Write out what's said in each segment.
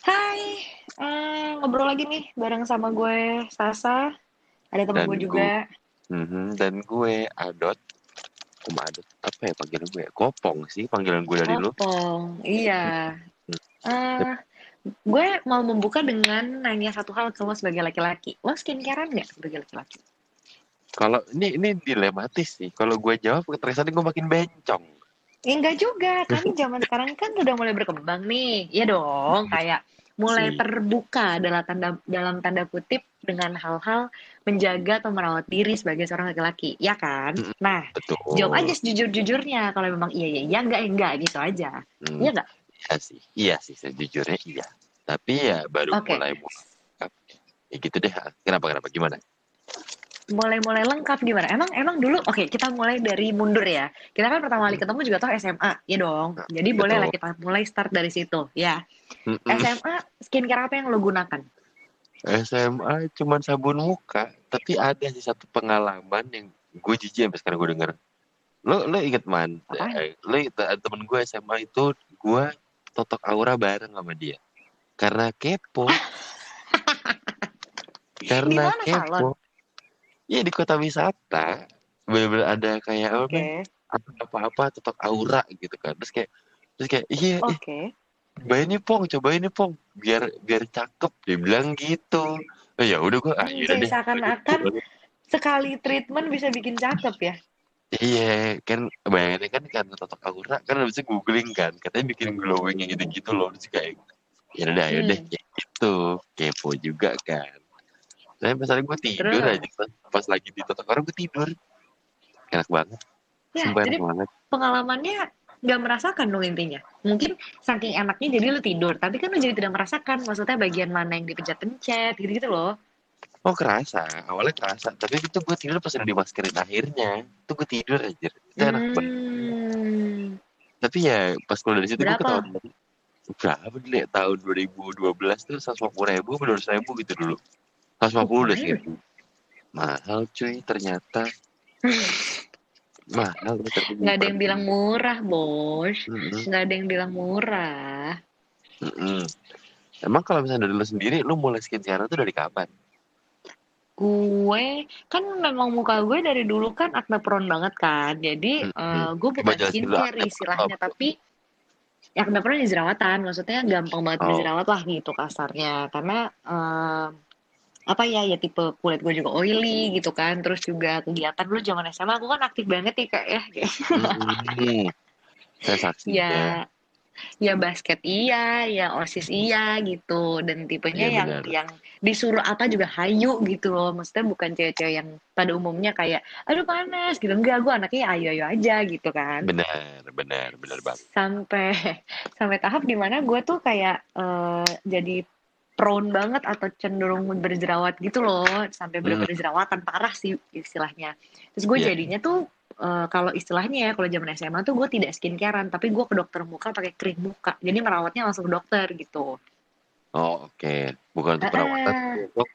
Hai, eee, ngobrol lagi nih bareng sama gue Sasa, ada temen Dan gue gu juga. mhm, dan gue Adot, kok Adot, apa ya panggilan gue ya? Kopong sih panggilan gue dari lu. Kopong, iya. Eee, gue mau membuka dengan nanya satu hal ke lo sebagai laki-laki, lo skincare-an nggak sebagai laki-laki? Kalau ini ini dilematis sih, kalau gue jawab kesannya gue makin bencong. Ya enggak juga, kan zaman sekarang kan udah mulai berkembang nih, iya dong, kayak mulai Sih. terbuka dalam tanda dalam tanda kutip dengan hal-hal menjaga atau merawat diri sebagai seorang laki-laki, ya kan? Nah, jawab aja betul. sejujur-jujurnya kalau memang iya ya iya, enggak ya enggak, gitu aja. Mmm, Iya nggak? iya sih iya sih sejujurnya iya. Tapi ya baru Oke. mulai mengungkap ya gitu deh. Kenapa kenapa, gimana? Mulai-mulai lengkap gimana? Emang emang dulu oke kita mulai dari mundur ya. Kita kan pertama kali Mhm. ketemu juga toh SMA, ya dong? Nah, Jadi bolehlah betul. kita mulai start dari situ, ya. SMA skincare apa yang lo gunakan? SMA cuman sabun muka, tapi ada sih satu pengalaman yang gue jijik sampai sekarang gue denger. Lo lo inget Man, Apaan? eee, lo te temen gue SMA itu gue totok aura bareng sama dia. Karena kepo. Karena mana salon? Iya di kota wisata, bener-bener ada kayak Oke. apa-apa totok aura gitu kan. Terus kayak terus kayak, "Iya, ih, Oke. cobain nih Pong cobain nih Pong, biar biar cakep," dia bilang gitu. Oh ya udah gue, ah Mmm, yaudah kayak deh. seakan-akan sekali treatment bisa bikin cakep ya? Iya, kan bayangannya kan karena totok aura kan habis itu googling kan, katanya bikin glowing yang gitu-gitu loh. Terus kayak, ya udah ayo deh Mmm. kayak gitu, kepo juga kan. Tapi masalahnya gue tidur Terus? aja pas lagi ditotok aura gue tidur. Enak banget, Ya, sumpah jadi enak banget. pengalamannya nggak merasakan dong intinya? Mungkin saking enaknya jadi lo tidur, tapi kan lo jadi tidak merasakan, maksudnya bagian mana yang dipencet-pencet, gitu-gitu loh. Oh kerasa, awalnya kerasa, tapi itu gue tidur pas udah dimaskerin akhirnya, itu gue tidur anjir, itu enak banget. Mmm. Tapi ya pas keluar dari situ gue ketahuan berapa dulu ya, tahun 2012 tuh 150.000 apa 200.000 gitu dulu. 150 deh Lumayan. segitu. Mahal cuy ternyata. Mahal ternyata Nggak ada yang bilang murah, Bos. Mhm. Nggak ada yang bilang murah. Mhm. Emang kalau misalnya dari lu sendiri, lu mulai skincare tuh dari kapan? Gue kan memang muka gue dari dulu kan acne prone banget kan. Jadi, Mhm. eee, gue bukan dulu skincare istilahnya, tapi acne prone ya jerawatan, maksudnya gampang banget Oh. berjerawat lah gitu kasarnya. Karena, eee, apa ya, ya tipe kulit gue juga oily gitu kan, terus juga kegiatan dulu zaman SMA aku kan aktif banget nih, Kak, ya. Mhm. Saya saksinya. Ya ya basket iya, ya OSIS iya gitu, dan tipenya Iya yang benar. yang disuruh apa juga hayu gitu loh, maksudnya bukan cewek-cewek yang pada umumnya kayak, "Aduh panas," gitu, enggak, gue anaknya ayo-ayo aja gitu kan. Benar benar benar banget. Sampai sampai tahap di mana gue tuh kayak, eee, jadi prone banget atau cenderung berjerawat gitu loh, sampai Mmm. bener-bener jerawatan parah sih istilahnya. Terus gue Iya. jadinya tuh, eee, kalau istilahnya ya, kalau zaman SMA tuh gue tidak skincare-an, tapi gue ke dokter muka pakai krim muka. Jadi merawatnya langsung ke dokter gitu. Oh oke, bukan untuk perawatan, untuk,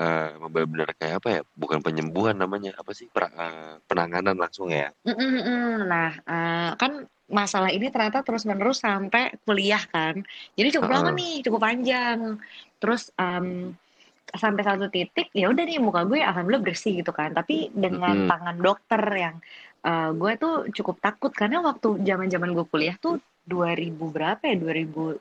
eee, bener-bener kayak apa ya, bukan penyembuhan namanya, apa sih, pra eee, penanganan langsung ya? Mhm mhm. Nah, eee, kan masalah ini ternyata terus-menerus sampai kuliah kan. Jadi cukup lama Heeh. nih, cukup panjang. Terus, mmm, sampai satu titik, ya udah nih muka gue alhamdulillah bersih gitu kan, tapi dengan Mhm. tangan dokter yang, eee, gue tuh cukup takut karena waktu zaman-zaman gue kuliah tuh 2000 berapa ya, 2000,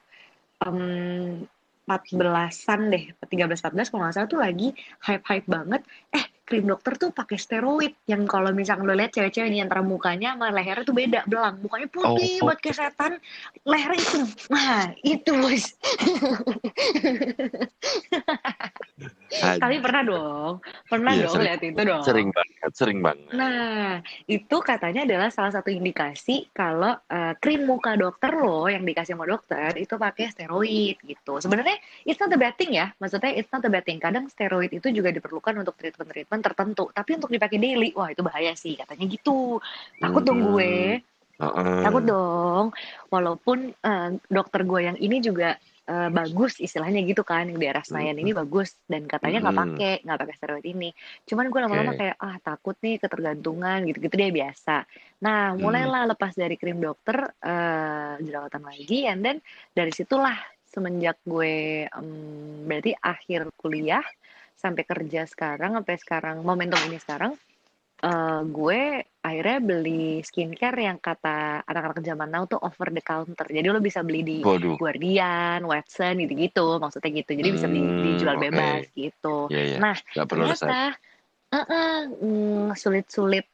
mmm, 14-an deh, 13, 14 kalau nggak salah tuh lagi hype-hype banget, eh krim dokter tuh pakai steroid, yang kalau misalkan lo lihat cewek-cewek nih antara mukanya sama lehernya tuh beda, belang. Mukanya putih Oh. kayak setan, lehernya hitam. Nah, itu Bos. Tapi pernah dong, pernah Iya dong sering lihat itu dong. sering banget sering banget. Nah, itu katanya adalah salah satu indikasi kalau, eee, krim muka dokter lo yang dikasih sama dokter itu pakai steroid gitu. Sebenarnya it's not a bad thing ya, maksudnya it's not a bad thing. Kadang steroid itu juga diperlukan untuk treatment-treatment tertentu, tapi untuk dipakai daily, wah itu bahaya sih katanya gitu. Takut dong gue. Mhm. Takut dong. Walaupun, eee, dokter gue yang ini juga, eee, bagus istilahnya gitu kan, yang di daerah Senayan ini Mhm. bagus dan katanya nggak Mhm. pakai, nggak pakai steroid ini. Cuman gue lama-lama kayak, ah takut nih ketergantungan gitu-gitu deh biasa. Nah, mulailah lepas dari krim dokter, eee, jerawatan lagi and then dari situlah semenjak gue, mmm, berarti akhir kuliah sampai kerja sekarang, sampai sekarang momentum ini sekarang, eee, gue akhirnya beli skincare yang kata anak-anak zaman now tuh over the counter. Jadi lo bisa beli di Waduh. Guardian, Watsons, gitu-gitu, maksudnya gitu. Jadi bisa di Mmm, dijual oke. bebas gitu. Iya iya, Nah, nggak perlu ternyata heeh, mmm, sulit-sulit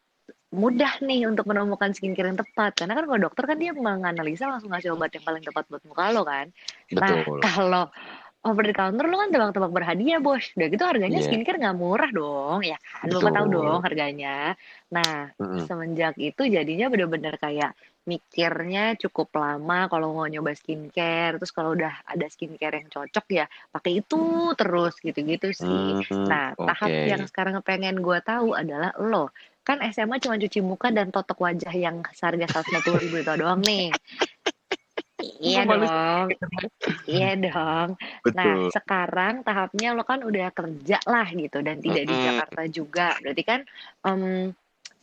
mudah nih untuk menemukan skincare yang tepat. Karena kan kalau dokter kan dia menganalisa langsung ngasih obat yang paling tepat buat muka lo kan. Nah, Betul. kalau over the counter lo kan tebak-tebak berhadiah, Bos. Udah gitu harganya Iya. skincare nggak murah dong, ya kan? Bapak tahu dong harganya. Nah, Mhm. semenjak itu jadinya bener-bener kayak mikirnya cukup lama kalau mau nyoba skincare, terus kalau udah ada skincare yang cocok ya pakai itu terus, gitu-gitu sih. Mmm, Nah, tahap yang sekarang pengen gue tahu adalah lo, kan SMA cuma cuci muka dan totok wajah yang seharga Rp150.000 itu doang nih. Iya Gue malu dong. Iya dong. Nah, Betul. sekarang tahapnya lo kan udah kerja lah gitu dan tidak di Mhm. Jakarta juga. Berarti kan, mmm,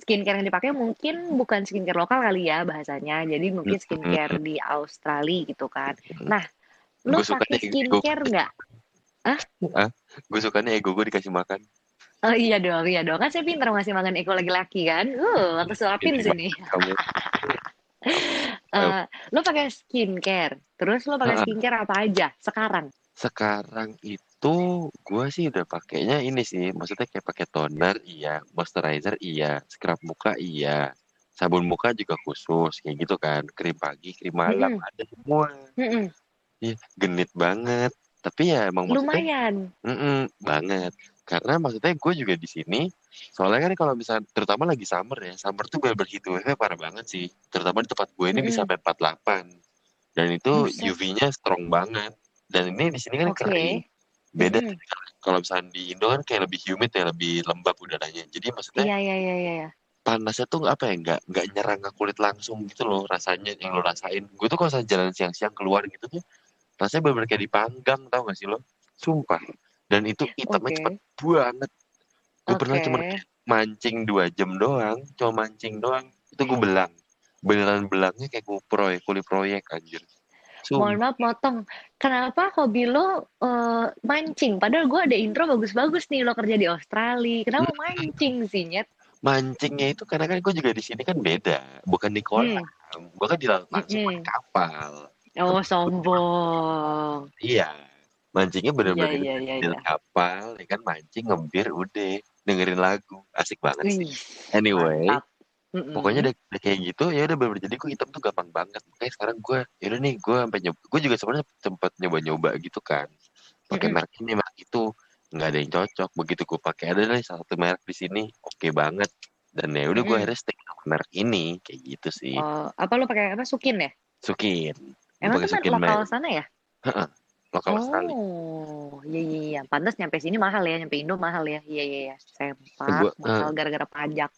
skincare yang dipakai mungkin bukan skincare lokal kali ya bahasanya. Jadi mungkin skincare di Australia gitu kan. Nah, lo Gue sukanya pakai ego skincare nggak? Hah? Hah? Gue sukanya ego gue dikasih makan. Oh, iya dong iya dong. Kan saya pinter ngasih makan ego laki-laki kan. Uh, aku suapin Ini sini. kamu. Eee, lo pakai skincare, terus lo pakai skincare apa aja sekarang? Sekarang itu gue sih udah pakainya ini sih, maksudnya kayak pakai toner iya, moisturizer iya, scrub muka iya, sabun muka juga khusus kayak gitu kan, krim pagi, krim malam, Mhm. ada semua. Mhm. Iya, genit banget. Tapi ya emang maksudnya Lumayan. mhm, banget. Karena maksudnya gue juga di sini, soalnya kan kalau misalnya terutama lagi summer ya, summer tuh bener-bener heatwave-nya parah banget sih. Terutama di tempat gue ini bisa Mhm. sampai 48. Dan itu. UV-nya strong banget. Dan ini di sini kan kering. Oke. Beda Mhm. kalau misalnya di Indo kan kayak lebih humid ya, lebih lembab udaranya. Jadi maksudnya Iya iya iya iya iya. panasnya tuh apa ya, nggak nggak nyerang ke kulit langsung gitu loh rasanya yang lo rasain. Gue tuh kalau jalan siang-siang keluar gitu tuh, rasanya bener-bener kayak dipanggang, tahu nggak sih lo? Sumpah. Dan itu hitamnya cepet Oke. banget. Gue pernah Oke. cuma mancing 2 jam doang, cuma mancing doang, itu gue belang. Beneran belangnya kayak kuproy kulit proyek anjir. Mohon maaf motong, kenapa hobi lo, eee, mancing? Padahal gue ada intro bagus-bagus nih lo kerja di Australia, kenapa Mhm. mancing sih, Nyet? Mancingnya itu karena kan gue juga di sini kan beda, bukan di kolam. Hmm. Gue kan di laut langsung Mhm. kapal. Oh, sombong. Iya, mancingnya bener-bener di iya iya di iya. kapal, ya kan mancing, ngebir, udah, dengerin lagu, asik banget sih. Anyway, mantap. pokoknya Mhm. udah udah kayak gitu, ya udah bener-bener jadi gue hitam tuh gampang banget. Makanya sekarang gue, ya udah nih gue sampai nyob gue juga sebenarnya sempet nyoba-nyoba gitu kan, pakai Mhm. merek ini, merek itu, nggak ada yang cocok. Begitu gue pakai ada nih satu merek di sini, oke banget. Dan ya udah gue akhirnya stick sama merek ini, kayak gitu sih. Oh, apa lo pakai apa, Sukin ya? Sukin. Emang Sukin lokal sana ya? Lokal Australia. Oh, iya iya iya. Pantes nyampe sini mahal ya, nyampe Indo mahal ya. Iya iya iya. Sempak, Gue mahal eee, gara-gara pajak.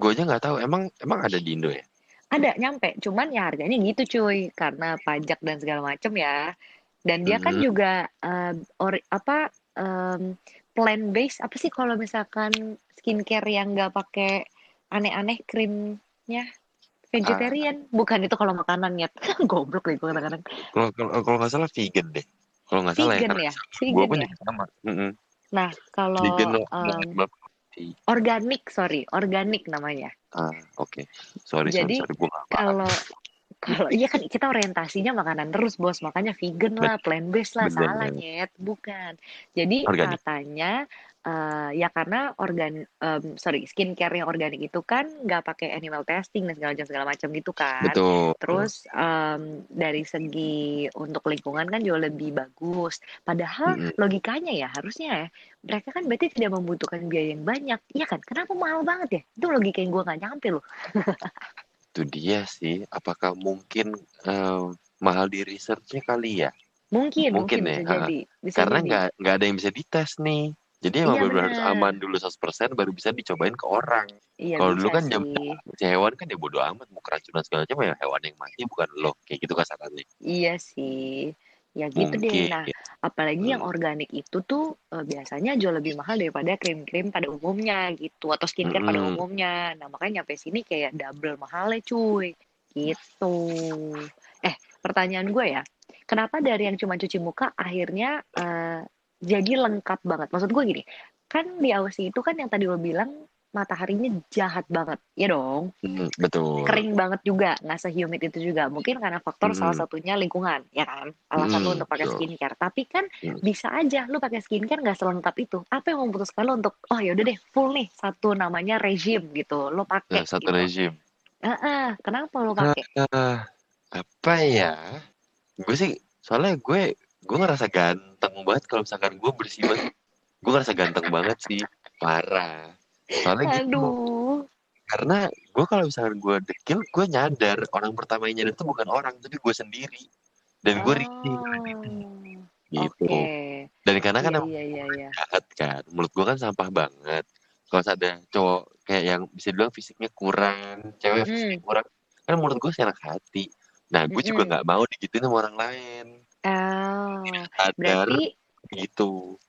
gue aja nggak tahu, emang emang ada di Indo ya? Ada, nyampe. Cuman ya harganya gitu cuy, karena pajak dan segala macem ya. Dan dia kan Mmm. juga, eee, ori apa, mmm, plant based, apa sih kalau misalkan skincare yang nggak pakai aneh-aneh krimnya? Vegetarian. Bukan itu kalau makanan, Nyet. Goblok deh gue kadang-kadang. Kalau kalau nggak salah vegan deh. Kalau nggak salah ya, Vegan ya? gue Vegan pun ya? sama. Mhm. Nah, kalau, Vegan black tea. organik, sorry, organik namanya. Ah, oke. Sorry sorry Jadi, sorry, gue kalau kalau iya kan kita orientasinya makanan terus, Bos. Makanya vegan lah, plant based lah, salah, bener. Nyet. Bukan. Jadi Organik. katanya, eee, ya karena organ mmm, sorry, skincare yang organik itu kan nggak pakai animal testing dan segala macam segala macam gitu kan. Betul. Terus, mmm, dari segi untuk lingkungan kan jauh lebih bagus. Padahal Mhm. logikanya ya, harusnya ya, mereka kan berarti tidak membutuhkan biaya yang banyak, iya kan? Kenapa mahal banget ya? Itu logika yang gue nggak nyampe loh. Itu dia sih, apakah mungkin, eee, mahal di research-nya kali ya? Mungkin Mungkin mungkin, ya, bisa jadi bisa Karena nggak nggak ada yang bisa dites nih. Jadi emang Iya, bener-bener harus aman dulu 100% baru bisa dicobain ke orang. Iya, Kalau dulu kan sih. si hewan kan ya bodo amat, mau keracunan segala macam ya hewan yang mati bukan lo, kayak gitu kasarannya. Iya sih. Ya gitu deh. Nah, Mungkin. apalagi yang Mhm. organik itu tuh, eee, biasanya jauh lebih mahal daripada krim-krim pada umumnya gitu, atau skincare pada Mhm. umumnya. Nah, makanya nyampe sini kayak double mahalnya cuy, gitu. Eh, pertanyaan gue ya, kenapa dari yang cuma cuci muka akhirnya uh, jadi lengkap banget. Maksud gue gini, kan di Aussie itu kan yang tadi lo bilang mataharinya jahat banget, ya dong. Hmm, betul. Kering banget juga, nggak sehumid itu juga. Mungkin karena faktor hmm. salah satunya lingkungan, ya kan? Alasan hmm, lo untuk pakai skincare. Tapi kan hmm. bisa aja lo pakai skincare nggak selengkap itu. Apa yang memutuskan lo untuk, oh ya udah deh, full nih satu namanya regime gitu, lo pakai. Ya, satu gitu. regime. Uh -uh, kenapa lo pakai? Uh, apa ya? Gue sih, soalnya gue gue ngerasa ganteng banget kalau misalkan gue bersih banget. Gue ngerasa ganteng banget sih, parah soalnya gitu karena gue kalau misalnya gue dekil gue nyadar orang pertama yang nyadar itu bukan orang tapi gue sendiri dan gue oh. risih gitu okay. dan karena kan iya, iya, iya, jahat kan mulut gue kan sampah banget kalau ada cowok kayak yang bisa bilang fisiknya kurang cewek hmm. fisiknya kurang kan mulut gue enak hati nah gue hmm. juga nggak mau digituin sama orang lain oh, berarti gitu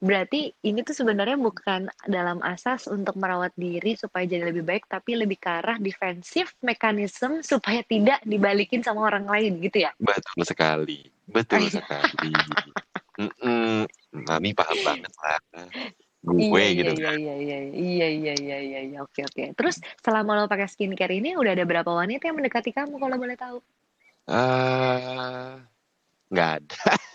Berarti ini tuh sebenarnya bukan dalam asas untuk merawat diri supaya jadi lebih baik, tapi lebih ke arah defensif mekanisme supaya tidak dibalikin sama orang lain gitu ya? Betul sekali, betul sekali. mm Mami paham banget lah. Gue iya, gitu iya, kan. Iya, iya, iya, iya, iya, iya, iya, oke, oke. Terus selama lo pakai skincare ini udah ada berapa wanita yang mendekati kamu kalau boleh tahu? Uh, nggak ada.